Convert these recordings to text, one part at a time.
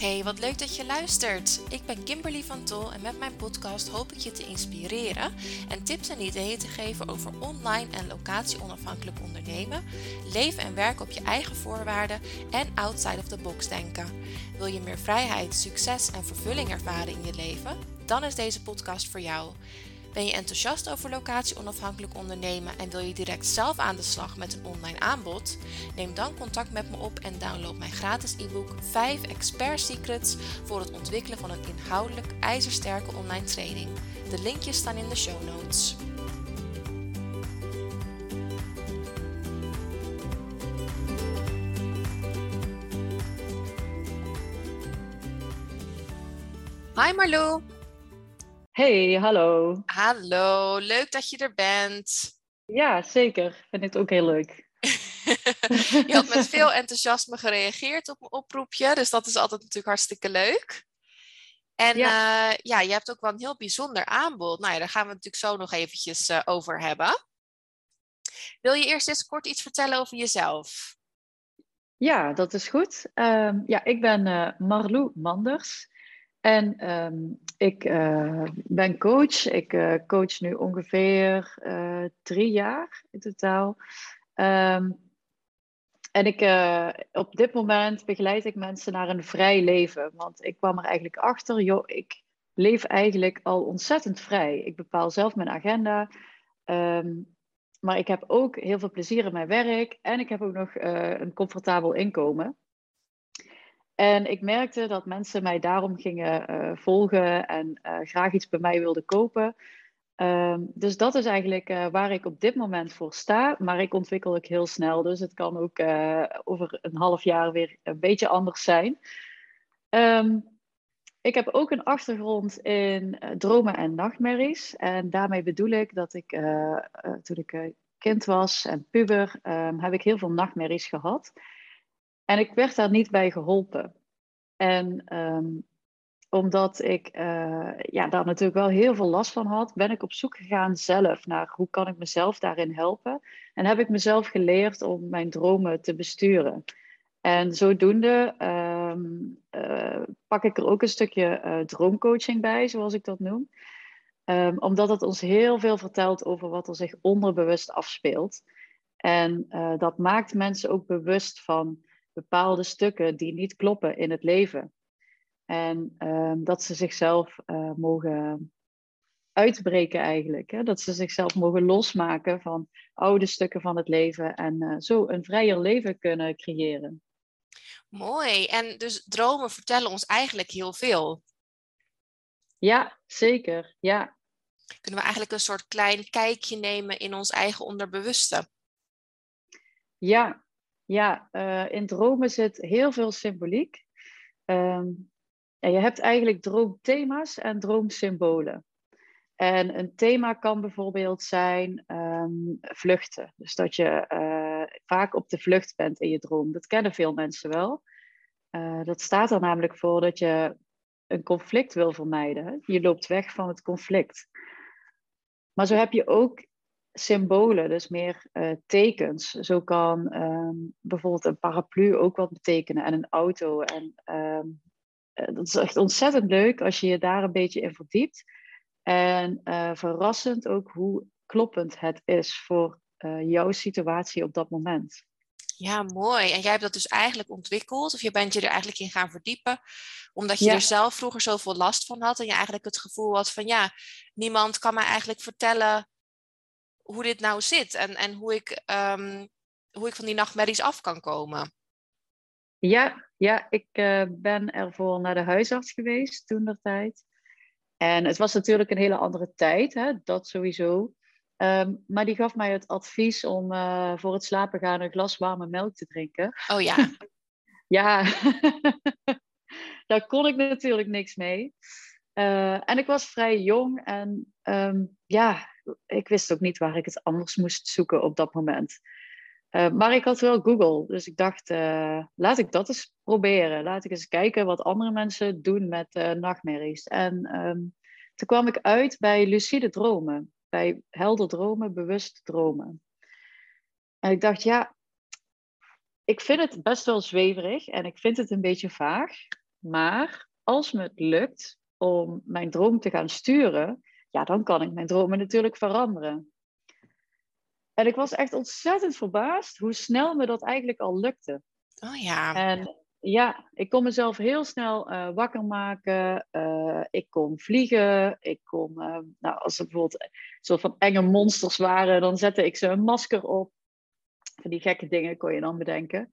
Hey, wat leuk dat je luistert. Ik ben Kimberly van Tol en met mijn podcast hoop ik je te inspireren en tips en ideeën te geven over online en locatie onafhankelijk ondernemen, leven en werken op je eigen voorwaarden en outside of the box denken. Wil je meer vrijheid, succes en vervulling ervaren in je leven? Dan is deze podcast voor jou. Ben je enthousiast over locatie onafhankelijk ondernemen en wil je direct zelf aan de slag met een online aanbod? Neem dan contact met me op en download mijn gratis e-book 5 Expert Secrets voor het ontwikkelen van een inhoudelijk ijzersterke online training. De linkjes staan in de show notes. Hi Marlo. Hey, hallo. Hallo, leuk dat je er bent. Ja, zeker. Vind ik het ook heel leuk. je had met veel enthousiasme gereageerd op mijn oproepje, dus dat is altijd natuurlijk hartstikke leuk. En ja. Uh, ja, je hebt ook wel een heel bijzonder aanbod. Nou ja, daar gaan we het natuurlijk zo nog eventjes uh, over hebben. Wil je eerst eens kort iets vertellen over jezelf? Ja, dat is goed. Uh, ja, ik ben uh, Marlou Manders. En um, ik uh, ben coach. Ik uh, coach nu ongeveer uh, drie jaar in totaal. Um, en ik, op dit moment begeleid ik mensen naar een vrij leven. Want ik kwam er eigenlijk achter, joh, ik leef eigenlijk al ontzettend vrij. Ik bepaal zelf mijn agenda. Um, maar ik heb ook heel veel plezier in mijn werk. En ik heb ook nog een comfortabel inkomen. En ik merkte dat mensen mij daarom gingen uh, volgen en uh, graag iets bij mij wilden kopen. Um, dus dat is eigenlijk uh, waar ik op dit moment voor sta. Maar ik ontwikkel ook heel snel. Dus het kan ook over een half jaar weer een beetje anders zijn. Um, ik heb ook een achtergrond in dromen en nachtmerries. En daarmee bedoel ik dat ik toen ik kind was en puber, um, heb ik heel veel nachtmerries gehad. En ik werd daar niet bij geholpen. En um, omdat ik uh, ja, daar natuurlijk wel heel veel last van had, ben ik op zoek gegaan zelf naar hoe kan ik mezelf daarin helpen. En heb ik mezelf geleerd om mijn dromen te besturen. En zodoende um, uh, pak ik er ook een stukje uh, droomcoaching bij, zoals ik dat noem. Um, omdat het ons heel veel vertelt over wat er zich onderbewust afspeelt. En dat maakt mensen ook bewust van bepaalde stukken die niet kloppen in het leven. En uh, dat ze zichzelf uh, mogen uitbreken eigenlijk. Hè? Dat ze zichzelf mogen losmaken van oude stukken van het leven en uh, zo een vrijer leven kunnen creëren. Mooi. En dus dromen vertellen ons eigenlijk heel veel. Ja, zeker. Ja. Kunnen we eigenlijk een soort klein kijkje nemen in ons eigen onderbewuste? Ja, ja, uh, in dromen zit heel veel symboliek. Ja, je hebt eigenlijk droomthema's en droomsymbolen. En een thema kan bijvoorbeeld zijn um, vluchten. Dus dat je uh, vaak op de vlucht bent in je droom. Dat kennen veel mensen wel. Uh, dat staat er namelijk voor dat je een conflict wil vermijden. Je loopt weg van het conflict. Maar zo heb je ook symbolen, dus meer uh, tekens. Zo kan um, bijvoorbeeld een paraplu ook wat betekenen en een auto. En um, dat is echt ontzettend leuk als je je daar een beetje in verdiept. En uh, verrassend ook hoe kloppend het is voor uh, jouw situatie op dat moment. Ja, mooi. En jij hebt dat dus eigenlijk ontwikkeld, of je bent je er eigenlijk in gaan verdiepen, omdat je ja. er zelf vroeger zoveel last van had en je eigenlijk het gevoel had van ja, niemand kan mij eigenlijk vertellen hoe dit nou zit en, en hoe, ik, um, hoe ik van die nachtmerries af kan komen. Ja, ja ik uh, ben ervoor naar de huisarts geweest toen der tijd. En het was natuurlijk een hele andere tijd, hè, dat sowieso. Um, maar die gaf mij het advies om uh, voor het slapen gaan een glas warme melk te drinken. Oh ja. ja, daar kon ik natuurlijk niks mee. Uh, en ik was vrij jong en um, ja, ik wist ook niet waar ik het anders moest zoeken op dat moment. Uh, maar ik had wel Google, dus ik dacht, uh, laat ik dat eens proberen. Laat ik eens kijken wat andere mensen doen met uh, nachtmerries. En um, toen kwam ik uit bij lucide dromen, bij helder dromen, bewust dromen. En ik dacht, ja, ik vind het best wel zweverig en ik vind het een beetje vaag. Maar als me het lukt om mijn droom te gaan sturen, ja, dan kan ik mijn dromen natuurlijk veranderen. En ik was echt ontzettend verbaasd hoe snel me dat eigenlijk al lukte. Oh ja. En ja, ik kon mezelf heel snel uh, wakker maken. Uh, ik kon vliegen. Ik kon, uh, nou, als er bijvoorbeeld een soort van enge monsters waren, dan zette ik ze een masker op. Van die gekke dingen kon je dan bedenken.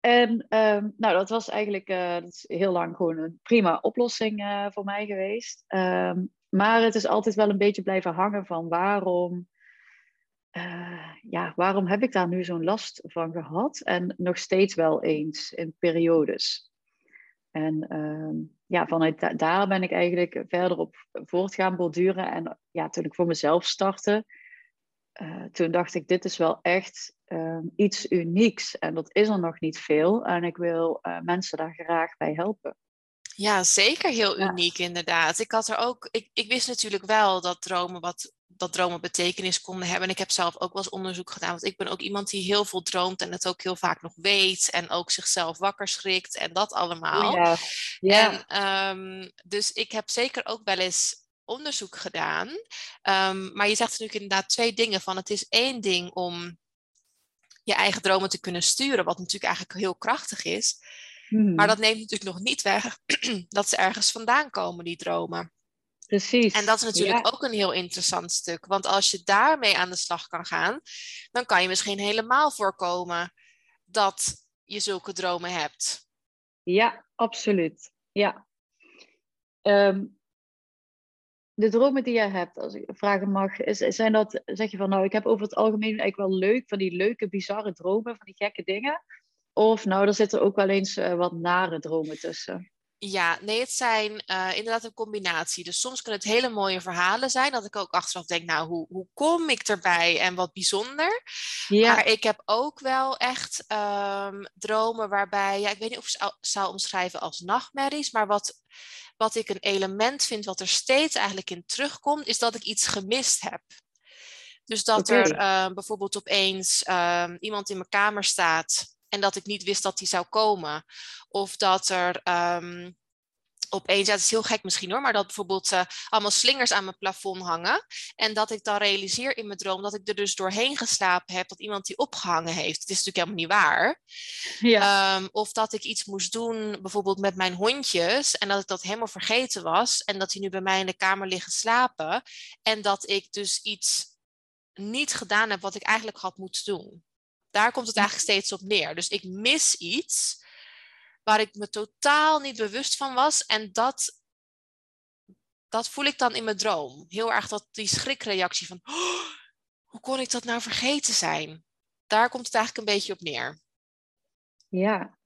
En ehm, nou, dat was eigenlijk dat is heel lang gewoon een prima oplossing voor mij geweest. Maar het is altijd wel een beetje blijven hangen van waarom uh, ja, waarom heb ik daar nu zo'n last van gehad? En nog steeds wel eens in periodes. En uh, ja, vanuit daar ben ik eigenlijk verder op voort gaan borduren. En ja, toen ik voor mezelf startte, uh, toen dacht ik, dit is wel echt ehm, iets unieks. En dat is er nog niet veel. En ik wil eh, mensen daar graag bij helpen. Ja, zeker heel uniek inderdaad. Ik had er ook, ik, ik wist natuurlijk wel dat dromen wat dat dromen betekenis konden hebben. En ik heb zelf ook wel eens onderzoek gedaan, want ik ben ook iemand die heel veel droomt en het ook heel vaak nog weet en ook zichzelf wakker schrikt en dat allemaal. Ja. ja. En, um, dus ik heb zeker ook wel eens onderzoek gedaan. Um, maar je zegt natuurlijk inderdaad twee dingen van. Het is één ding om je eigen dromen te kunnen sturen, wat natuurlijk eigenlijk heel krachtig is. Maar mhm. dat neemt natuurlijk nog niet weg dat ze ergens vandaan komen, die dromen. Precies. En dat is natuurlijk ook een heel interessant stuk. Want als je daarmee aan de slag kan gaan, dan kan je misschien helemaal voorkomen dat je zulke dromen hebt. Ja, absoluut. Ja. Ehm, de dromen die jij hebt, als ik vragen mag, is, zijn dat, zeg je van nou, ik heb over het algemeen eigenlijk wel leuk, van die leuke, bizarre dromen, van die gekke dingen? Of nou, er zitten ook wel eens uh, wat nare dromen tussen? Ja, nee, het zijn uh, inderdaad een combinatie. Dus soms kunnen het hele mooie verhalen zijn, dat ik ook achteraf denk, nou, hoe, hoe kom ik erbij en wat bijzonder. Ja. Maar ik heb ook wel echt um, dromen waarbij, ja, ik weet niet of ik het zou omschrijven als nachtmerries, maar wat, wat ik een element vind wat er steeds eigenlijk in terugkomt, is dat ik iets gemist heb. Dus dat okay. er uh, bijvoorbeeld opeens uh, iemand in mijn kamer staat en dat ik niet wist dat die zou komen. Of dat er um, opeens, ja, het is heel gek misschien hoor, maar dat bijvoorbeeld uh, allemaal slingers aan mijn plafond hangen. En dat ik dan realiseer in mijn droom dat ik er dus doorheen geslapen heb, dat iemand die opgehangen heeft. Het is natuurlijk helemaal niet waar. Ja. Um, of dat ik iets moest doen, bijvoorbeeld met mijn hondjes, en dat ik dat helemaal vergeten was. En dat die nu bij mij in de kamer liggen slapen. En dat ik dus iets niet gedaan heb wat ik eigenlijk had moeten doen. Daar komt het eigenlijk steeds op neer. Dus ik mis iets waar ik me totaal niet bewust van was. En dat, dat voel ik dan in mijn droom. Heel erg dat, die schrikreactie van, oh, hoe kon ik dat nou vergeten zijn? Daar komt het eigenlijk een beetje op neer. Ja.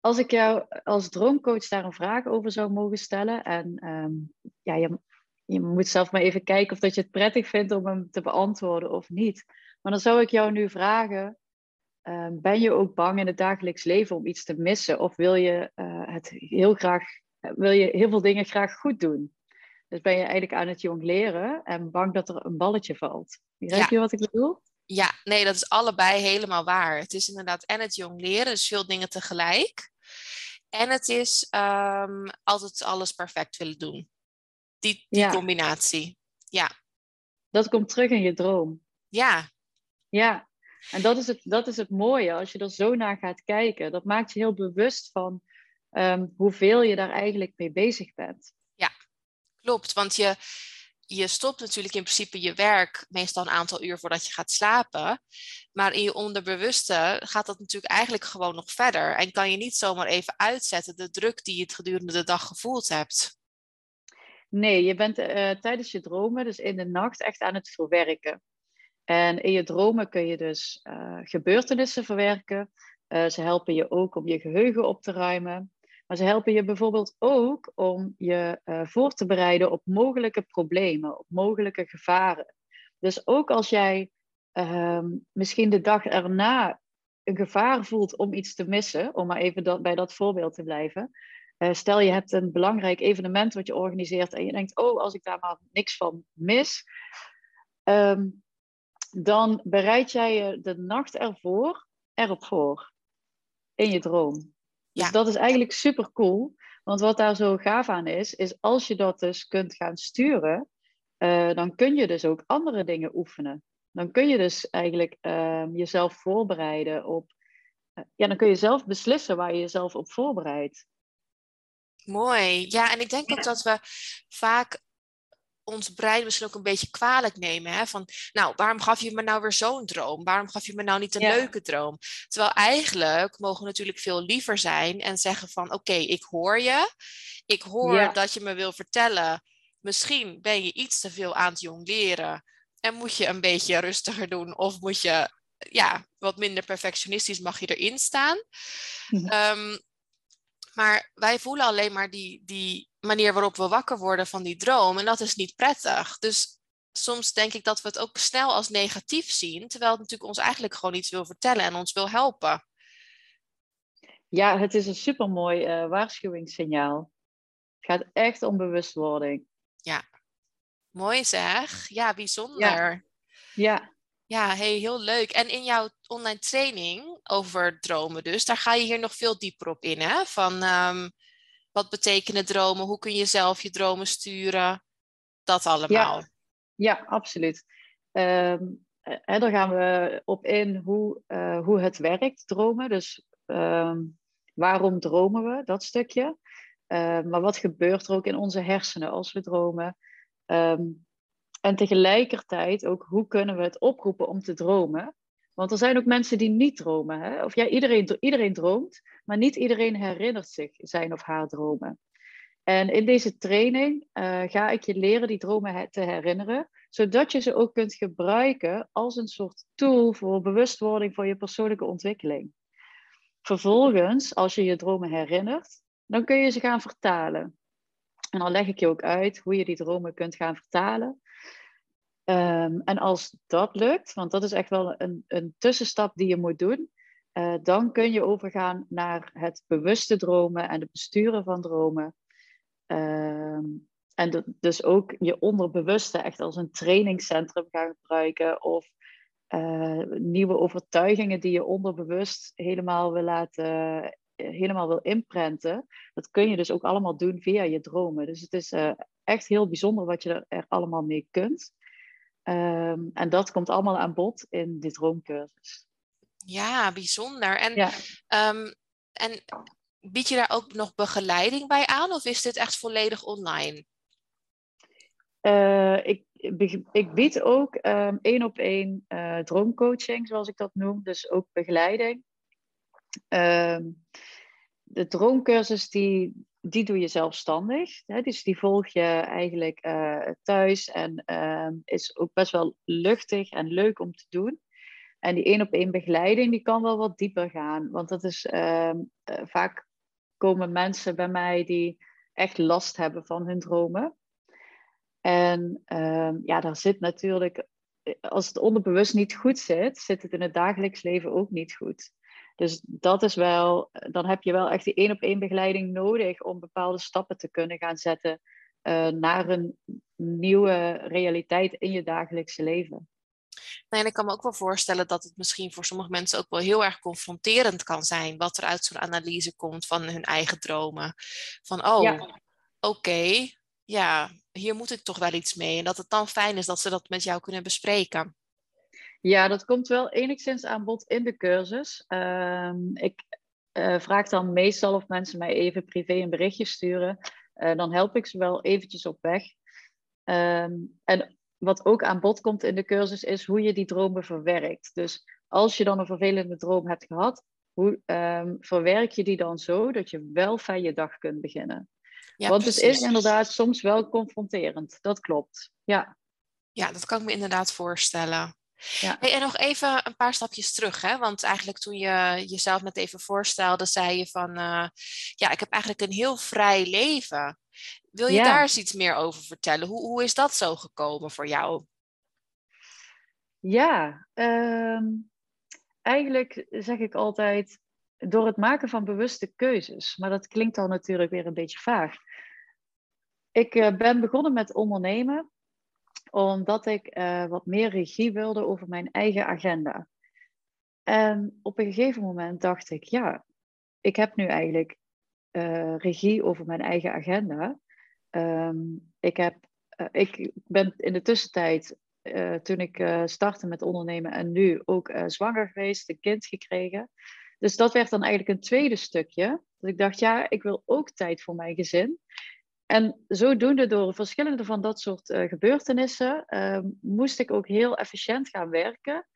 Als ik jou als droomcoach daar een vraag over zou mogen stellen. En um, ja, je, je moet zelf maar even kijken of dat je het prettig vindt om hem te beantwoorden of niet. Maar dan zou ik jou nu vragen, uh, ben je ook bang in het dagelijks leven om iets te missen? Of wil je uh, het heel graag, wil je heel veel dingen graag goed doen? Dus ben je eigenlijk aan het jongleren en bang dat er een balletje valt. Begrijp je wat ik bedoel? Ja, nee, dat is allebei helemaal waar. Het is inderdaad en het jongleren, dus veel dingen tegelijk. En het is um, altijd alles perfect willen doen. Die, die ja. combinatie. Ja. Dat komt terug in je droom. Ja, ja, en dat is, het, dat is het mooie als je er zo naar gaat kijken. Dat maakt je heel bewust van um, hoeveel je daar eigenlijk mee bezig bent. Ja, klopt. Want je, je stopt natuurlijk in principe je werk meestal een aantal uur voordat je gaat slapen. Maar in je onderbewuste gaat dat natuurlijk eigenlijk gewoon nog verder. En kan je niet zomaar even uitzetten de druk die je het gedurende de dag gevoeld hebt. Nee, je bent uh, tijdens je dromen, dus in de nacht, echt aan het verwerken. En in je dromen kun je dus uh, gebeurtenissen verwerken. Uh, ze helpen je ook om je geheugen op te ruimen. Maar ze helpen je bijvoorbeeld ook om je uh, voor te bereiden op mogelijke problemen, op mogelijke gevaren. Dus ook als jij ehm, misschien de dag erna een gevaar voelt om iets te missen, om maar even bij dat voorbeeld te blijven. stel je hebt een belangrijk evenement wat je organiseert en je denkt, oh, als ik daar maar niks van mis, um, dan bereid jij je de nacht ervoor erop voor. In je droom. Dus dat is eigenlijk super cool. Want wat daar zo gaaf aan is, is als je dat dus kunt gaan sturen, uh, dan kun je dus ook andere dingen oefenen. Dan kun je dus eigenlijk uh, jezelf voorbereiden op. Uh, ja, dan kun je zelf beslissen waar je jezelf op voorbereidt. Mooi. Ja, en ik denk ook dat we vaak ons brein misschien ook een beetje kwalijk nemen. Hè? Van, nou, waarom gaf je me nou weer zo'n droom? Waarom gaf je me nou niet een leuke droom? Terwijl eigenlijk mogen we natuurlijk veel liever zijn en zeggen van, oké, ik hoor je. Ik hoor dat je me wil vertellen, misschien ben je iets te veel aan het jong leren en moet je een beetje rustiger doen of moet je, ja, wat minder perfectionistisch mag je erin staan. Um, maar wij voelen alleen maar die, die manier waarop we wakker worden van die droom. En dat is niet prettig. Dus soms denk ik dat we het ook snel als negatief zien. Terwijl het natuurlijk ons eigenlijk gewoon iets wil vertellen en ons wil helpen. Ja, het is een supermooi uh, waarschuwingssignaal. Het gaat echt om bewustwording. Ja, mooi zeg. Ja, bijzonder. Ja. ja. Ja, hey, heel leuk. En in jouw online training over dromen dus, daar ga je hier nog veel dieper op in, hè? Van um, wat betekenen dromen? Hoe kun je zelf je dromen sturen? Dat allemaal. Ja, ja absoluut. Um, hè, daar gaan we op in hoe, uh, hoe het werkt, dromen. Dus um, waarom dromen we, dat stukje. Uh, maar wat gebeurt er ook in onze hersenen als we dromen? Um, en tegelijkertijd ook hoe kunnen we het oproepen om te dromen. Want er zijn ook mensen die niet dromen. Hè? Of ja, iedereen, iedereen droomt, maar niet iedereen herinnert zich zijn of haar dromen. En in deze training uh, ga ik je leren die dromen te herinneren, zodat je ze ook kunt gebruiken als een soort tool voor bewustwording voor je persoonlijke ontwikkeling. Vervolgens, als je je dromen herinnert, dan kun je ze gaan vertalen. En dan leg ik je ook uit hoe je die dromen kunt gaan vertalen. Um, en als dat lukt, want dat is echt wel een, een tussenstap die je moet doen, uh, dan kun je overgaan naar het bewuste dromen en het besturen van dromen. Um, en dus ook je onderbewuste echt als een trainingscentrum gaan gebruiken of uh, nieuwe overtuigingen die je onderbewust helemaal wil laten, helemaal wil inprenten. Dat kun je dus ook allemaal doen via je dromen. Dus het is echt heel bijzonder wat je er, er allemaal mee kunt. Um, en dat komt allemaal aan bod in dit droomcursus. Ja, bijzonder. En, ja. Um, en bied je daar ook nog begeleiding bij aan of is dit echt volledig online? Uh, ik, ik bied ook um, één op één uh, droomcoaching, zoals ik dat noem, dus ook begeleiding. Um, de droomcursus die, die doe je zelfstandig. Hè? Dus die volg je eigenlijk uh, thuis en uh, is ook best wel luchtig en leuk om te doen. En die één op één begeleiding, die kan wel wat dieper gaan. Want dat is uh, vaak komen mensen bij mij die echt last hebben van hun dromen. En ehm, ja, daar zit natuurlijk, als het onderbewust niet goed zit, zit het in het dagelijks leven ook niet goed. Dus dat is wel, dan heb je wel echt die één op één begeleiding nodig om bepaalde stappen te kunnen gaan zetten uh, naar een nieuwe realiteit in je dagelijkse leven. Nee, en ik kan me ook wel voorstellen dat het misschien voor sommige mensen ook wel heel erg confronterend kan zijn wat er uit zo'n analyse komt van hun eigen dromen. Van oh, oké, ja, hier moet ik toch wel iets mee. En dat het dan fijn is dat ze dat met jou kunnen bespreken. Ja, dat komt wel enigszins aan bod in de cursus. Ehm, ik uh, vraag dan meestal of mensen mij even privé een berichtje sturen. Uh, dan help ik ze wel eventjes op weg. Um, en wat ook aan bod komt in de cursus is hoe je die dromen verwerkt. Dus als je dan een vervelende droom hebt gehad, hoe um, verwerk je die dan zo dat je wel fijn je dag kunt beginnen? Ja, Want het is inderdaad soms wel confronterend. Dat klopt. Ja. Ja, dat kan ik me inderdaad voorstellen. Ja. Hey, en nog even een paar stapjes terug, hè? want eigenlijk toen je jezelf net even voorstelde, zei je van, uh, ja, ik heb eigenlijk een heel vrij leven. Wil je daar eens iets meer over vertellen? Hoe, hoe is dat zo gekomen voor jou? Ja, um, eigenlijk zeg ik altijd door het maken van bewuste keuzes. Maar dat klinkt dan natuurlijk weer een beetje vaag. Ik uh, ben begonnen met ondernemen omdat ik uh, wat meer regie wilde over mijn eigen agenda. En op een gegeven moment dacht ik, ja, ik heb nu eigenlijk uh, regie over mijn eigen agenda. Ehm, ik, heb, uh, ik ben in de tussentijd, toen ik startte met ondernemen en nu ook zwanger geweest, een kind gekregen. Dus dat werd dan eigenlijk een tweede stukje. Dat ik dacht, ja, ik wil ook tijd voor mijn gezin. En zodoende door verschillende van dat soort gebeurtenissen ehm, moest ik ook heel efficiënt gaan werken.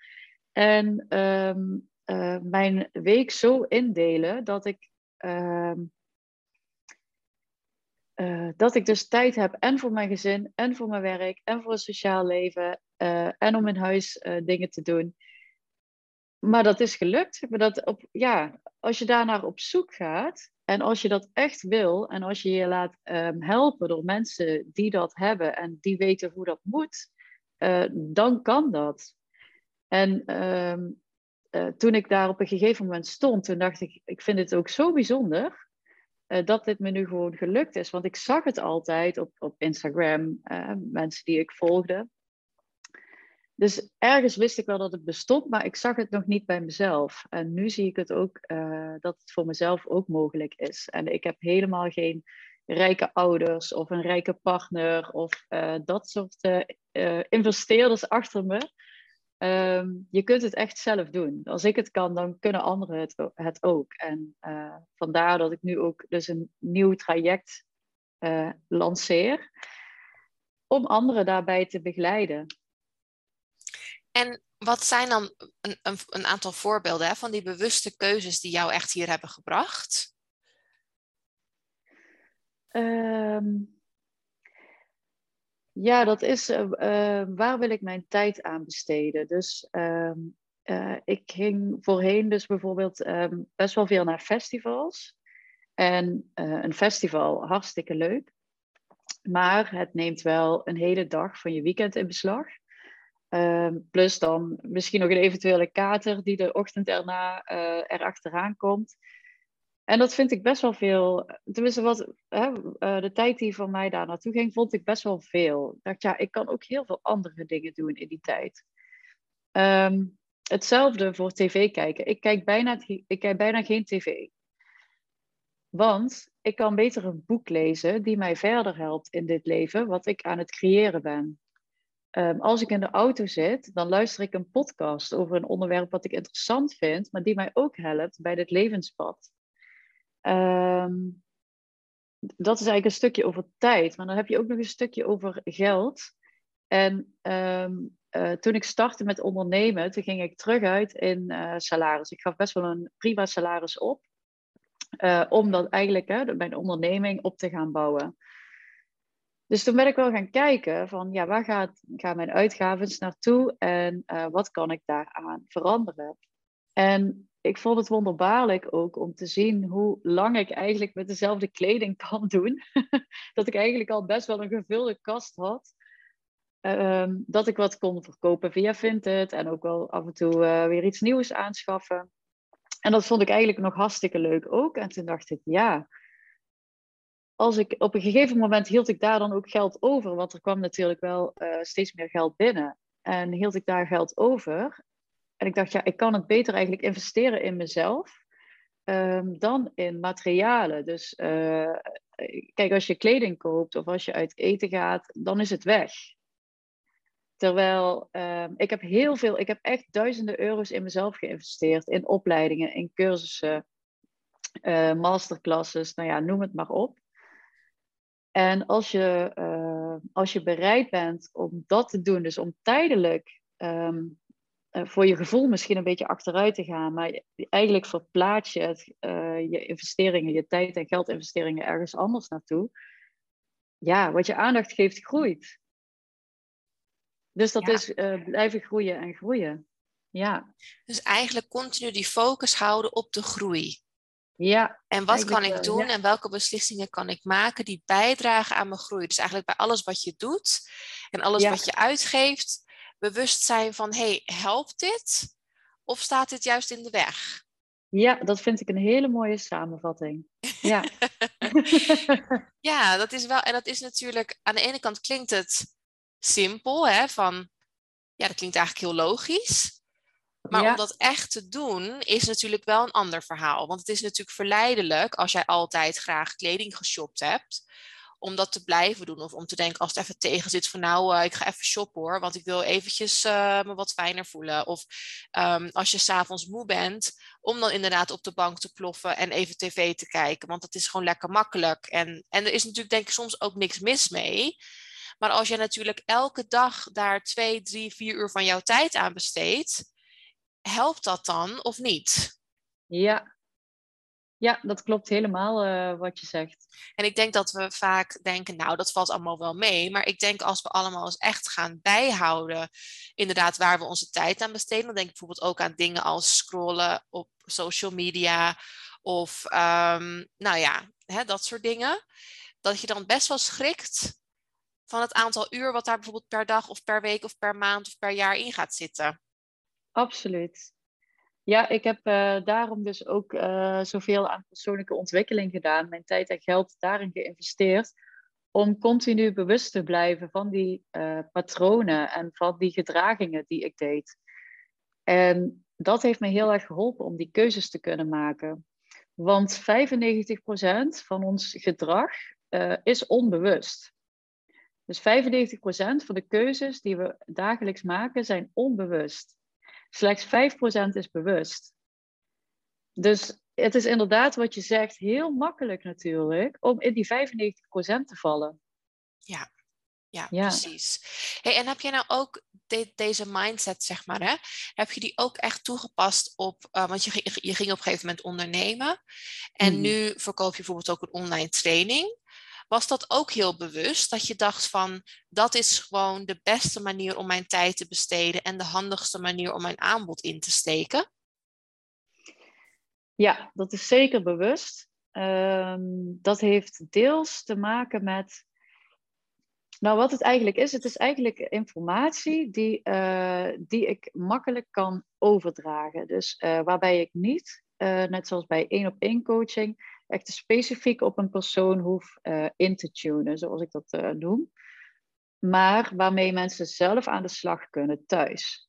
En ehm, mijn week zo indelen dat ik uh, dat ik dus tijd heb en voor mijn gezin, en voor mijn werk, en voor het sociaal leven, en om in huis dingen te doen. Maar dat is gelukt. Maar dat op, ja, als je daarnaar op zoek gaat, en als je dat echt wil, en als je je laat um, helpen door mensen die dat hebben en die weten hoe dat moet, dan kan dat. En um, toen ik daar op een gegeven moment stond, toen dacht ik, ik vind het ook zo bijzonder uh, dat dit me nu gewoon gelukt is. Want ik zag het altijd op, op Instagram, mensen die ik volgde. Dus ergens wist ik wel dat het bestond, maar ik zag het nog niet bij mezelf. En nu zie ik het ook uh, dat het voor mezelf ook mogelijk is. En ik heb helemaal geen rijke ouders of een rijke partner of dat soort investeerders achter me. Ehm, je kunt het echt zelf doen. Als ik het kan, dan kunnen anderen het, het ook. En vandaar dat ik nu ook dus een nieuw traject lanceer. Om anderen daarbij te begeleiden. En wat zijn dan een, een, een aantal voorbeelden hè, van die bewuste keuzes die jou echt hier hebben gebracht? Um, ja, dat is uh, waar wil ik mijn tijd aan besteden. Dus uh, uh, ik ging voorheen dus bijvoorbeeld um, best wel veel naar festivals. En een festival, hartstikke leuk. Maar het neemt wel een hele dag van je weekend in beslag. Ehm, plus dan misschien nog een eventuele kater die de ochtend erna erachteraan komt. En dat vind ik best wel veel. Tenminste, wat, hè, uh, de tijd die van mij daar naartoe ging, vond ik best wel veel. Ik dacht, ja, ik kan ook heel veel andere dingen doen in die tijd. Um, hetzelfde voor tv kijken. Ik kijk, bijna, ik kijk bijna geen tv. Want ik kan beter een boek lezen die mij verder helpt in dit leven, wat ik aan het creëren ben. Um, als ik in de auto zit, dan luister ik een podcast over een onderwerp wat ik interessant vind, maar die mij ook helpt bij dit levenspad. Um, dat is eigenlijk een stukje over tijd, maar dan heb je ook nog een stukje over geld. En um, uh, toen ik startte met ondernemen, toen ging ik terug uit in uh, salaris. Ik gaf best wel een prima salaris op, uh, om dan eigenlijk hè, mijn onderneming op te gaan bouwen. Dus toen ben ik wel gaan kijken van, ja, waar gaat, gaan mijn uitgaven naartoe en wat kan ik daaraan veranderen? En ik vond het wonderbaarlijk ook om te zien hoe lang ik eigenlijk met dezelfde kleding kan doen. dat ik eigenlijk al best wel een gevulde kast had. Ehm, dat ik wat kon verkopen via Vinted en ook wel af en toe uh, weer iets nieuws aanschaffen. En dat vond ik eigenlijk nog hartstikke leuk ook. En toen dacht ik, ja, als ik op een gegeven moment hield ik daar dan ook geld over, want er kwam natuurlijk wel uh, steeds meer geld binnen. En hield ik daar geld over. En ik dacht, ja, ik kan het beter eigenlijk investeren in mezelf um, dan in materialen. Dus uh, kijk, als je kleding koopt of als je uit eten gaat, dan is het weg. Terwijl um, ik heb heel veel, ik heb echt duizenden euro's in mezelf geïnvesteerd. In opleidingen, in cursussen, uh, masterclasses, nou ja, noem het maar op. En als je, uh, als je bereid bent om dat te doen, dus om tijdelijk um, uh, voor je gevoel misschien een beetje achteruit te gaan. Maar eigenlijk verplaats je het, uh, je investeringen, je tijd- en geldinvesteringen ergens anders naartoe. Ja, wat je aandacht geeft, groeit. Dus dat ja. is blijven groeien en groeien. Ja. Dus eigenlijk continu die focus houden op de groei. Ja. En wat kan ik doen ja. en welke beslissingen kan ik maken die bijdragen aan mijn groei? Dus eigenlijk bij alles wat je doet en alles ja. wat je uitgeeft, bewust zijn van, hey, helpt dit? Of staat dit juist in de weg? Ja, dat vind ik een hele mooie samenvatting. Ja. ja, dat is wel, en dat is natuurlijk, aan de ene kant klinkt het simpel, hè, van, ja, dat klinkt eigenlijk heel logisch. Maar om dat echt te doen, is natuurlijk wel een ander verhaal. Want het is natuurlijk verleidelijk als jij altijd graag kleding geshopt hebt om dat te blijven doen. Of om te denken als het even tegen zit van nou, uh, ik ga even shoppen hoor, want ik wil eventjes uh, me wat fijner voelen. Of um, als je s'avonds moe bent, om dan inderdaad op de bank te ploffen en even tv te kijken. Want dat is gewoon lekker makkelijk. En, en er is natuurlijk denk ik soms ook niks mis mee. Maar als je natuurlijk elke dag daar twee, drie, vier uur van jouw tijd aan besteedt, helpt dat dan of niet? Ja, ja, dat klopt helemaal uh, wat je zegt. En ik denk dat we vaak denken, nou, dat valt allemaal wel mee. Maar ik denk als we allemaal eens echt gaan bijhouden, inderdaad, waar we onze tijd aan besteden. Dan denk ik bijvoorbeeld ook aan dingen als scrollen op social media of, um, nou ja, hè, dat soort dingen. Dat je dan best wel schrikt van het aantal uur wat daar bijvoorbeeld per dag of per week of per maand of per jaar in gaat zitten. Absoluut. Ja, ik heb uh, daarom dus ook uh, zoveel aan persoonlijke ontwikkeling gedaan, mijn tijd en geld daarin geïnvesteerd, om continu bewust te blijven van die uh, patronen en van die gedragingen die ik deed. En dat heeft me heel erg geholpen om die keuzes te kunnen maken. Want 95% van ons gedrag is onbewust. Dus 95% van de keuzes die we dagelijks maken zijn onbewust. Slechts 5% is bewust. Dus het is inderdaad wat je zegt, heel makkelijk natuurlijk om in die 95% te vallen. Ja, ja, ja. precies. Hey, en heb jij nou ook deze mindset, zeg maar, hè? heb je die ook echt toegepast op, uh, want je ging, je ging op een gegeven moment ondernemen en mm. nu verkoop je bijvoorbeeld ook een online training. Was dat ook heel bewust dat je dacht van dat is gewoon de beste manier om mijn tijd te besteden en de handigste manier om mijn aanbod in te steken? Ja, dat is zeker bewust. Um, dat heeft deels te maken met. Nou, wat het eigenlijk is, het is eigenlijk informatie die, uh, die ik makkelijk kan overdragen. Dus uh, waarbij ik niet, uh, net zoals bij één op één coaching, echt specifiek op een persoon hoef uh, in te tunen, zoals ik dat uh, noem. Maar waarmee mensen zelf aan de slag kunnen thuis.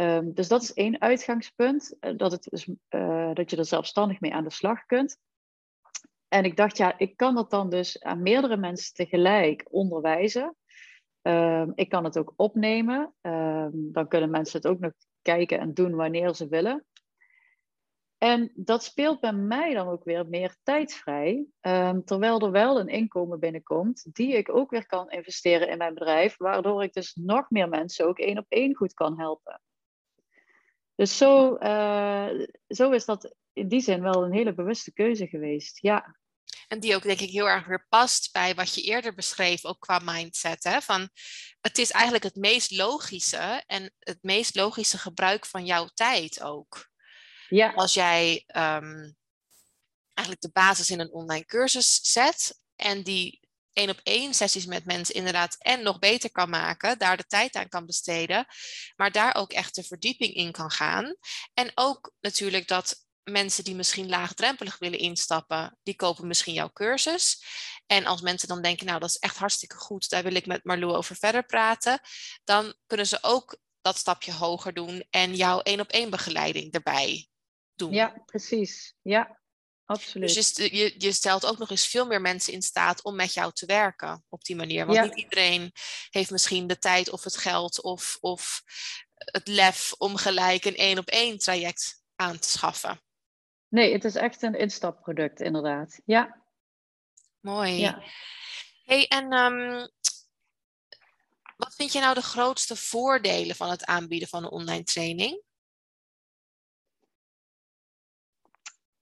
Um, dus dat is één uitgangspunt, uh, dat, het dus, dat je er zelfstandig mee aan de slag kunt. En ik dacht, ja, ik kan dat dan dus aan meerdere mensen tegelijk onderwijzen. Um, ik kan het ook opnemen. Um, dan kunnen mensen het ook nog kijken en doen wanneer ze willen. En dat speelt bij mij dan ook weer meer tijd vrij, um, terwijl er wel een inkomen binnenkomt die ik ook weer kan investeren in mijn bedrijf, waardoor ik dus nog meer mensen ook één op één goed kan helpen. Dus zo, uh, zo is dat in die zin wel een hele bewuste keuze geweest, ja. En die ook denk ik heel erg weer past bij wat je eerder beschreef, ook qua mindset. Hè? Van, het is eigenlijk het meest logische en het meest logische gebruik van jouw tijd ook. Ja. Als jij um, eigenlijk de basis in een online cursus zet en die één op één sessies met mensen inderdaad en nog beter kan maken, daar de tijd aan kan besteden, maar daar ook echt de verdieping in kan gaan. En ook natuurlijk dat mensen die misschien laagdrempelig willen instappen, die kopen misschien jouw cursus. En als mensen dan denken, nou dat is echt hartstikke goed, daar wil ik met Marlou over verder praten, dan kunnen ze ook dat stapje hoger doen en jouw één op één begeleiding erbij doen. Ja, precies. Ja, absoluut. Dus je, je, je, stelt ook nog eens veel meer mensen in staat om met jou te werken op die manier. Want niet iedereen heeft misschien de tijd of het geld of, of het lef om gelijk een één op één traject aan te schaffen. Nee, het is echt een instapproduct, inderdaad. Ja. Mooi. Ja. Hey, en um, wat vind je nou de grootste voordelen van het aanbieden van een online training?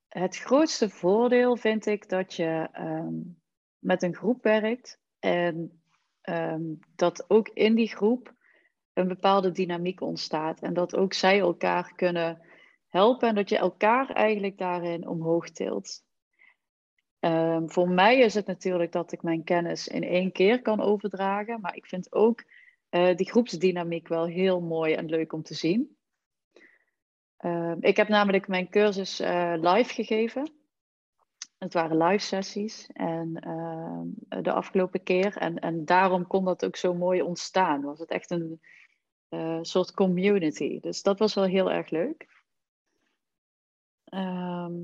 Het grootste voordeel vind ik dat je um, met een groep werkt en um, dat ook in die groep een bepaalde dynamiek ontstaat en dat ook zij elkaar kunnen helpen en dat je elkaar eigenlijk daarin omhoog tilt. Um, voor mij is het natuurlijk dat ik mijn kennis in één keer kan overdragen, maar ik vind ook uh, die groepsdynamiek wel heel mooi en leuk om te zien. Ehm, ik heb namelijk mijn cursus uh, live gegeven. Het waren live sessies en uh, de afgelopen keer. En, en daarom kon dat ook zo mooi ontstaan. Was het echt een, uh, soort community. Dus dat was wel heel erg leuk. Ehm,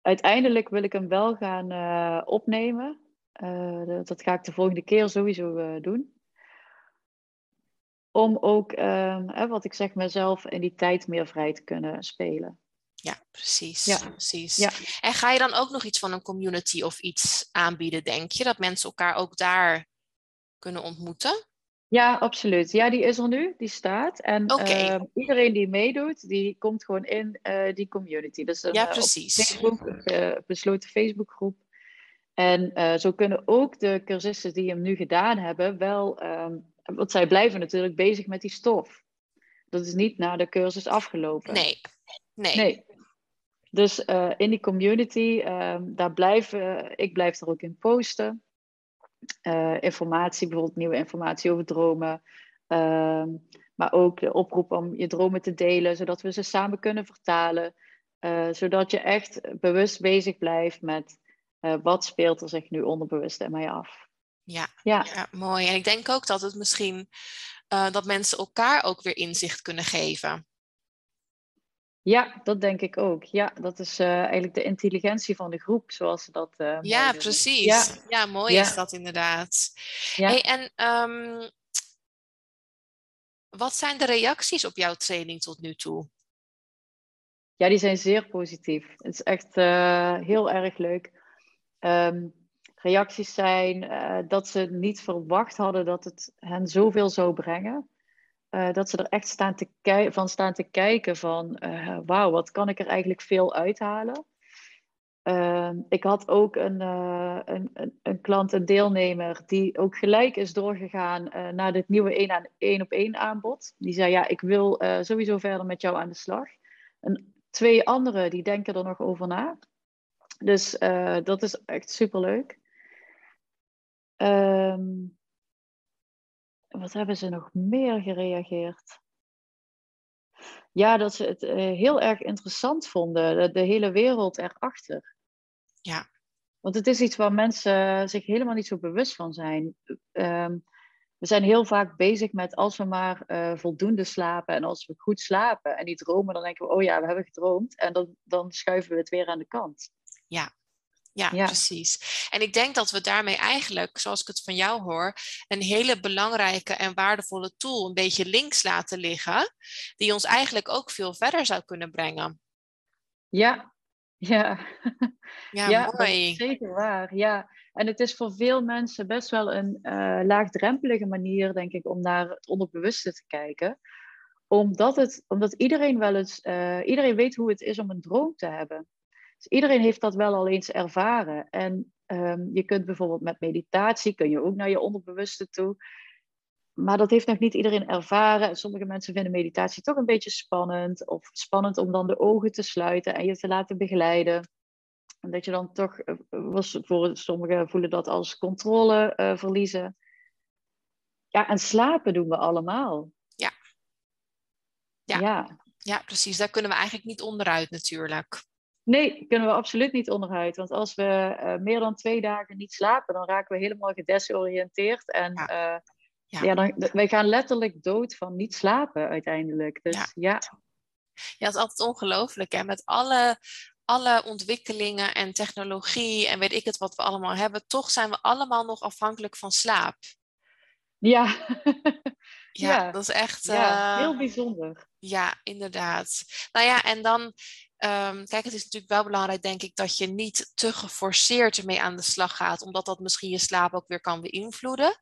uiteindelijk wil ik hem wel gaan uh, opnemen. Dat ga ik de volgende keer sowieso doen. Om ook, um, wat ik zeg, mezelf in die tijd meer vrij te kunnen spelen. Ja, precies. Ja. precies. Ja. En ga je dan ook nog iets van een community of iets aanbieden, denk je? Dat mensen elkaar ook daar kunnen ontmoeten? Ja, absoluut. Ja, die is er nu, die staat. En uh, iedereen die meedoet, die komt gewoon in uh, die community. Dus ja, precies. Facebook, uh, besloten Facebookgroep. En zo kunnen ook de cursisten die hem nu gedaan hebben, wel, um, want zij blijven natuurlijk bezig met die stof. Dat is niet na de cursus afgelopen. Nee, nee. nee. Dus in die community, um, daar blijven, ik blijf er ook in posten. Uh, informatie, bijvoorbeeld nieuwe informatie over dromen. Uh, maar ook de oproep om je dromen te delen, zodat we ze samen kunnen vertalen. Uh, zodat je echt bewust bezig blijft met eh, wat speelt er zich nu onderbewust in mij af. Ja, ja. ja mooi. En ik denk ook dat het misschien dat mensen elkaar ook weer inzicht kunnen geven. Ja, dat denk ik ook. Ja, dat is uh, eigenlijk de intelligentie van de groep, zoals ze dat. Uh, ja, precies. Ja, ja mooi is dat inderdaad. Ja. Hey, en um, wat zijn de reacties op jouw training tot nu toe? Ja, die zijn zeer positief. Het is echt uh, heel erg leuk. Um, reacties zijn dat ze niet verwacht hadden dat het hen zoveel zou brengen. Uh, dat ze er echt staan te van staan te kijken van uh, wat kan ik er eigenlijk veel uithalen. Uh, ik had ook een, een, een, een, klant, een deelnemer, die ook gelijk is doorgegaan naar dit nieuwe 1 aan één op één aanbod. Die zei ja, ik wil sowieso verder met jou aan de slag. En twee anderen die denken er nog over na. Dus dat is echt superleuk. Um, wat hebben ze nog meer gereageerd? Ja, dat ze het uh, heel erg interessant vonden, de, de, hele wereld erachter. Ja. Want het is iets waar mensen zich helemaal niet zo bewust van zijn. Um, we zijn heel vaak bezig met als we maar uh, voldoende slapen en als we goed slapen en die dromen, dan denken we, oh ja, we hebben gedroomd. En dan, dan schuiven we het weer aan de kant. Ja, ja, precies. En ik denk dat we daarmee eigenlijk, zoals ik het van jou hoor, een hele belangrijke en waardevolle tool een beetje links laten liggen, die ons eigenlijk ook veel verder zou kunnen brengen. Ja, ja. Ja, ja mooi. zeker waar. Ja, en het is voor veel mensen best wel een uh, laagdrempelige manier, denk ik, om naar het onderbewuste te kijken omdat, het, omdat iedereen wel eens, uh, iedereen weet hoe het is om een droom te hebben. Dus iedereen heeft dat wel al eens ervaren. En um, je kunt bijvoorbeeld met meditatie, kun je ook naar je onderbewuste toe. Maar dat heeft nog niet iedereen ervaren. Sommige mensen vinden meditatie toch een beetje spannend. Of spannend om dan de ogen te sluiten en je te laten begeleiden. En dat je dan toch, eh, voor sommigen voelen dat als controle uh, verliezen. Ja, en slapen doen we allemaal. Ja. ja. Ja. Ja, precies. Daar kunnen we eigenlijk niet onderuit natuurlijk. Nee, kunnen we absoluut niet onderuit. Want als we uh, meer dan twee dagen niet slapen, dan raken we helemaal gedesoriënteerd. En ja. Uh, ja. ja. dan, wij gaan letterlijk dood van niet slapen uiteindelijk. Dus ja. Ja, ja het is altijd ongelooflijk. Hè? Met alle, alle ontwikkelingen en technologie en weet ik het wat we allemaal hebben, toch zijn we allemaal nog afhankelijk van slaap. Ja. ja, dat is echt. Ja, heel bijzonder. Ja, inderdaad. Nou ja, en dan Um, kijk, het is natuurlijk wel belangrijk, denk ik, dat je niet te geforceerd ermee aan de slag gaat, omdat dat misschien je slaap ook weer kan beïnvloeden.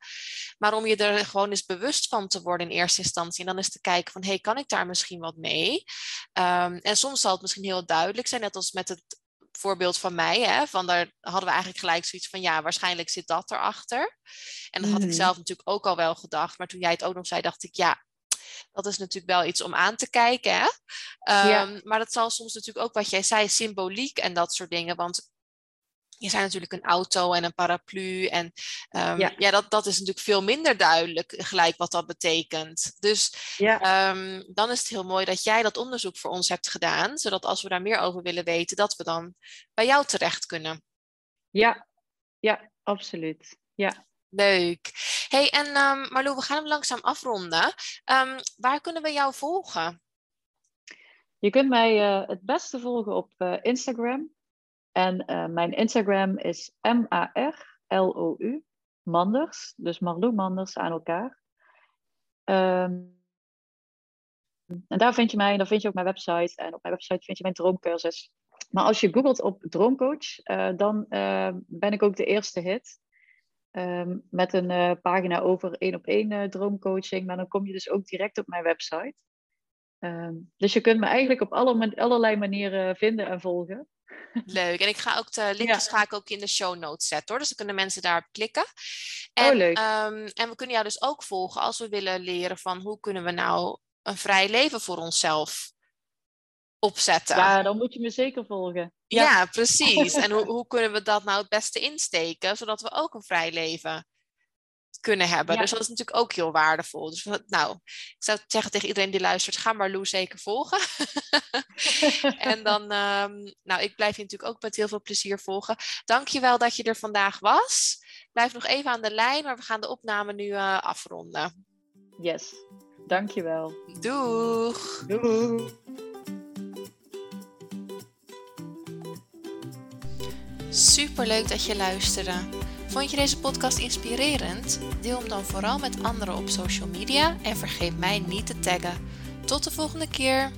Maar om je er gewoon eens bewust van te worden in eerste instantie. En dan eens te kijken van, hé, hey, kan ik daar misschien wat mee? Um, en soms zal het misschien heel duidelijk zijn, net als met het voorbeeld van mij, hè, van daar hadden we eigenlijk gelijk zoiets van, ja, waarschijnlijk zit dat erachter. En dat had ik mhm. zelf natuurlijk ook al wel gedacht, maar toen jij het ook nog zei, dacht ik, ja, dat is natuurlijk wel iets om aan te kijken. Hè? Um, Maar dat zal soms natuurlijk ook, wat jij zei, symboliek en dat soort dingen. Want je zijn natuurlijk een auto en een paraplu. En um, ja, ja dat, dat is natuurlijk veel minder duidelijk gelijk wat dat betekent. Dus ja. um, dan is het heel mooi dat jij dat onderzoek voor ons hebt gedaan. Zodat als we daar meer over willen weten, dat we dan bij jou terecht kunnen. Ja, ja absoluut. Ja. Leuk. Hey, en um, Marlo, we gaan hem langzaam afronden. Um, waar kunnen we jou volgen? Je kunt mij uh, het beste volgen op uh, Instagram. En uh, mijn Instagram is M-A-R-L-O-U, Manders. Dus Marlo Manders aan elkaar. Um, en daar vind je mij, en daar vind je ook mijn website. En op mijn website vind je mijn droomcursus. Maar als je googelt op droomcoach, dan ben ik ook de eerste hit. Um, met een uh, pagina over één op één droomcoaching. Maar dan kom je dus ook direct op mijn website. Um, dus je kunt me eigenlijk op alle, allerlei manieren vinden en volgen. Leuk. En ik ga ook de linkjes ja. ga ik ook in de show notes zetten hoor. Dus dan kunnen mensen daarop klikken. En, oh, leuk. Um, en we kunnen jou dus ook volgen als we willen leren van hoe kunnen we nou een vrij leven voor onszelf opzetten. Ja, dan moet je me zeker volgen. Ja, ja precies. en hoe, hoe kunnen we dat nou het beste insteken, zodat we ook een vrij leven kunnen hebben. Ja. Dus dat is natuurlijk ook heel waardevol. Dus nou, ik zou zeggen tegen iedereen die luistert, ga maar Lou zeker volgen. en dan, um, nou, ik blijf je natuurlijk ook met heel veel plezier volgen. Dankjewel dat je er vandaag was. Blijf nog even aan de lijn, maar we gaan de opname nu uh, afronden. Yes, dankjewel. Doeg! Doeg! Super leuk dat je luisterde. Vond je deze podcast inspirerend? Deel hem dan vooral met anderen op social media en vergeet mij niet te taggen. Tot de volgende keer.